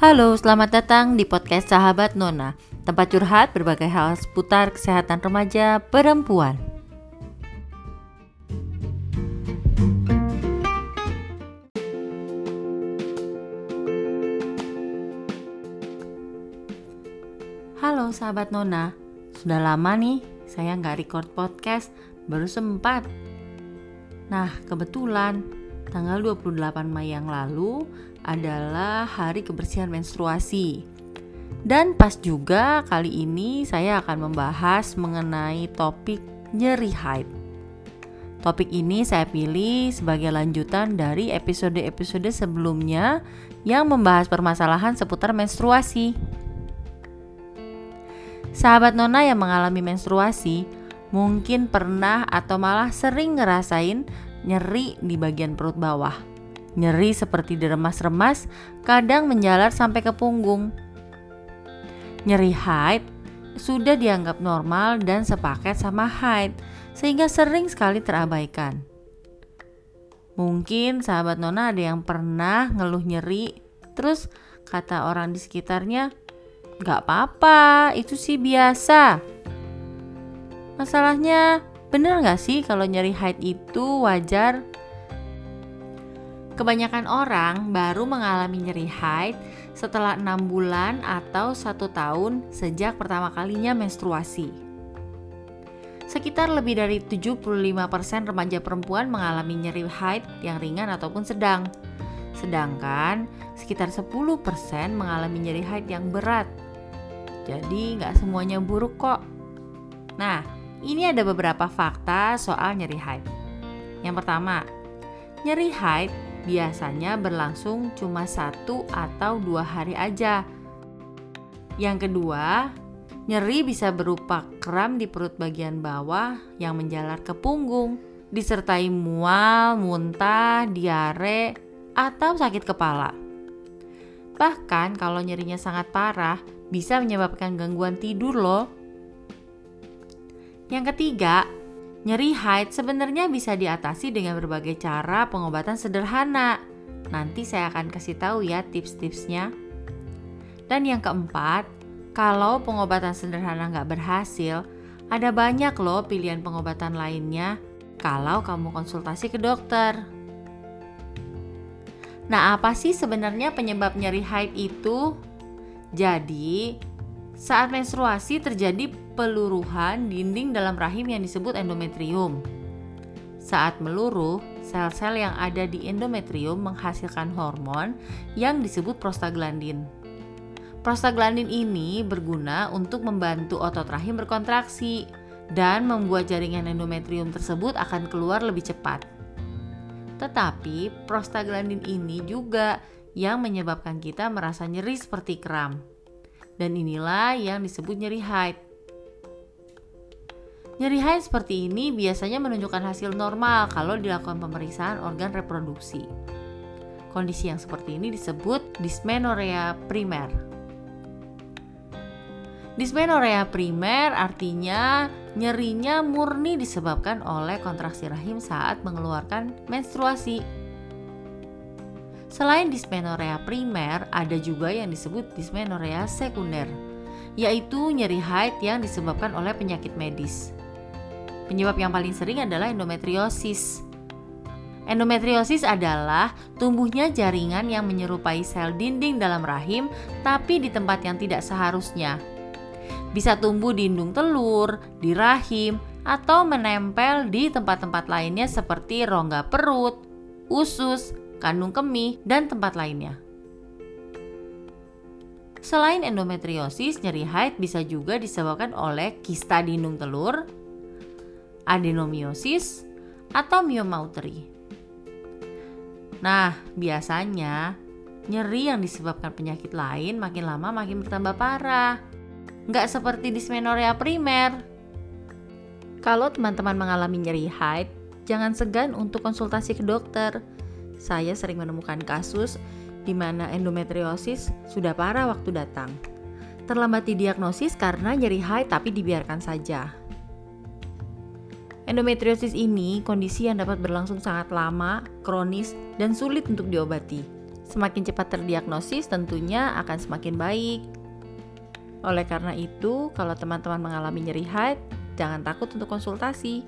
Halo, selamat datang di podcast Sahabat Nona, tempat curhat berbagai hal seputar kesehatan remaja perempuan. Halo sahabat Nona, sudah lama nih saya nggak record podcast, baru sempat. Nah, kebetulan tanggal 28 Mei yang lalu adalah hari kebersihan menstruasi. Dan pas juga kali ini saya akan membahas mengenai topik nyeri haid. Topik ini saya pilih sebagai lanjutan dari episode-episode sebelumnya yang membahas permasalahan seputar menstruasi. Sahabat Nona yang mengalami menstruasi mungkin pernah atau malah sering ngerasain nyeri di bagian perut bawah. Nyeri seperti diremas-remas, kadang menjalar sampai ke punggung. Nyeri haid sudah dianggap normal dan sepaket sama haid, sehingga sering sekali terabaikan. Mungkin sahabat Nona ada yang pernah ngeluh nyeri, terus kata orang di sekitarnya, gak apa-apa, itu sih biasa. Masalahnya, bener gak sih kalau nyeri haid itu wajar? Kebanyakan orang baru mengalami nyeri haid setelah enam bulan atau satu tahun sejak pertama kalinya menstruasi. Sekitar lebih dari 75% remaja perempuan mengalami nyeri haid yang ringan ataupun sedang. Sedangkan sekitar 10% mengalami nyeri haid yang berat. Jadi nggak semuanya buruk kok. Nah, ini ada beberapa fakta soal nyeri haid. Yang pertama, nyeri haid biasanya berlangsung cuma satu atau dua hari aja. Yang kedua, nyeri bisa berupa kram di perut bagian bawah yang menjalar ke punggung, disertai mual, muntah, diare, atau sakit kepala. Bahkan kalau nyerinya sangat parah, bisa menyebabkan gangguan tidur loh. Yang ketiga, Nyeri haid sebenarnya bisa diatasi dengan berbagai cara pengobatan sederhana. Nanti saya akan kasih tahu ya tips-tipsnya. Dan yang keempat, kalau pengobatan sederhana nggak berhasil, ada banyak loh pilihan pengobatan lainnya kalau kamu konsultasi ke dokter. Nah, apa sih sebenarnya penyebab nyeri haid itu? Jadi, saat menstruasi terjadi peluruhan dinding dalam rahim yang disebut endometrium. Saat meluruh, sel-sel yang ada di endometrium menghasilkan hormon yang disebut prostaglandin. Prostaglandin ini berguna untuk membantu otot rahim berkontraksi dan membuat jaringan endometrium tersebut akan keluar lebih cepat. Tetapi prostaglandin ini juga yang menyebabkan kita merasa nyeri seperti kram. Dan inilah yang disebut nyeri haid. Nyeri haid seperti ini biasanya menunjukkan hasil normal kalau dilakukan pemeriksaan organ reproduksi. Kondisi yang seperti ini disebut dysmenorrhea primer. Dysmenorrhea primer artinya nyerinya murni disebabkan oleh kontraksi rahim saat mengeluarkan menstruasi Selain dismenorea primer, ada juga yang disebut dismenorea sekunder, yaitu nyeri haid yang disebabkan oleh penyakit medis. Penyebab yang paling sering adalah endometriosis. Endometriosis adalah tumbuhnya jaringan yang menyerupai sel dinding dalam rahim, tapi di tempat yang tidak seharusnya. Bisa tumbuh di indung telur, di rahim, atau menempel di tempat-tempat lainnya seperti rongga perut, usus, kandung kemih, dan tempat lainnya. Selain endometriosis, nyeri haid bisa juga disebabkan oleh kista di indung telur, adenomiosis, atau myomauteri. Nah, biasanya nyeri yang disebabkan penyakit lain makin lama makin bertambah parah. Nggak seperti dysmenorrhea primer. Kalau teman-teman mengalami nyeri haid, jangan segan untuk konsultasi ke dokter saya sering menemukan kasus di mana endometriosis sudah parah waktu datang. Terlambat didiagnosis karena nyeri haid tapi dibiarkan saja. Endometriosis ini kondisi yang dapat berlangsung sangat lama, kronis, dan sulit untuk diobati. Semakin cepat terdiagnosis tentunya akan semakin baik. Oleh karena itu, kalau teman-teman mengalami nyeri haid, jangan takut untuk konsultasi.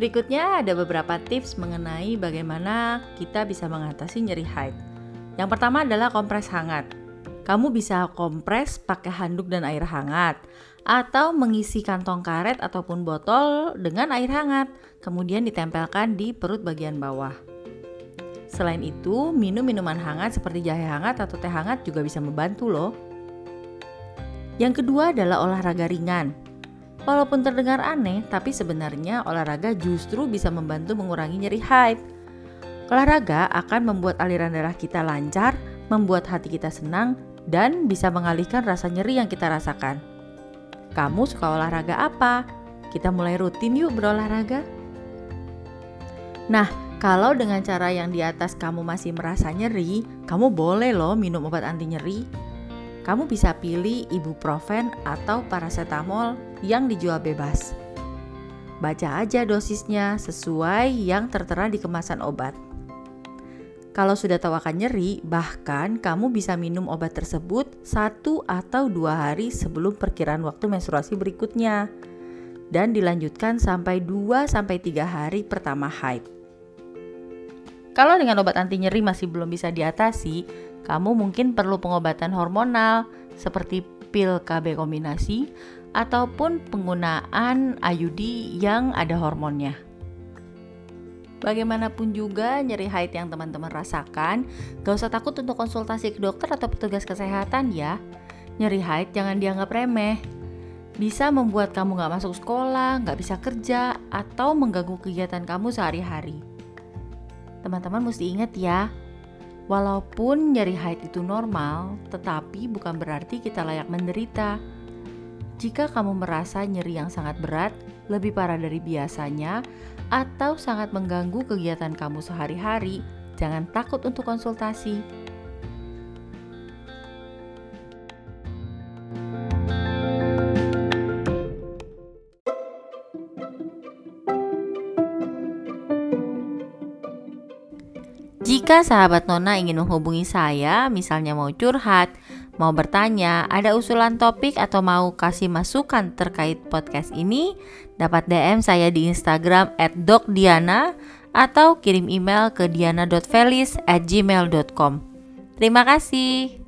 Berikutnya ada beberapa tips mengenai bagaimana kita bisa mengatasi nyeri haid. Yang pertama adalah kompres hangat. Kamu bisa kompres pakai handuk dan air hangat atau mengisi kantong karet ataupun botol dengan air hangat, kemudian ditempelkan di perut bagian bawah. Selain itu, minum minuman hangat seperti jahe hangat atau teh hangat juga bisa membantu loh. Yang kedua adalah olahraga ringan. Walaupun terdengar aneh, tapi sebenarnya olahraga justru bisa membantu mengurangi nyeri haid. Olahraga akan membuat aliran darah kita lancar, membuat hati kita senang, dan bisa mengalihkan rasa nyeri yang kita rasakan. Kamu suka olahraga apa? Kita mulai rutin yuk berolahraga. Nah, kalau dengan cara yang di atas kamu masih merasa nyeri, kamu boleh loh minum obat anti nyeri kamu bisa pilih ibuprofen atau paracetamol yang dijual bebas. Baca aja dosisnya sesuai yang tertera di kemasan obat. Kalau sudah tahu akan nyeri, bahkan kamu bisa minum obat tersebut satu atau dua hari sebelum perkiraan waktu menstruasi berikutnya dan dilanjutkan sampai 2 sampai 3 hari pertama haid. Kalau dengan obat anti nyeri masih belum bisa diatasi, kamu mungkin perlu pengobatan hormonal seperti pil KB kombinasi ataupun penggunaan IUD yang ada hormonnya. Bagaimanapun juga nyeri haid yang teman-teman rasakan, gak usah takut untuk konsultasi ke dokter atau petugas kesehatan ya. Nyeri haid jangan dianggap remeh. Bisa membuat kamu gak masuk sekolah, gak bisa kerja, atau mengganggu kegiatan kamu sehari-hari. Teman-teman mesti ingat ya, Walaupun nyeri haid itu normal, tetapi bukan berarti kita layak menderita. Jika kamu merasa nyeri yang sangat berat, lebih parah dari biasanya, atau sangat mengganggu kegiatan kamu sehari-hari, jangan takut untuk konsultasi. Jika sahabat Nona ingin menghubungi saya, misalnya mau curhat, mau bertanya, ada usulan topik atau mau kasih masukan terkait podcast ini, dapat DM saya di Instagram @dokdiana atau kirim email ke diana.felis@gmail.com. Terima kasih.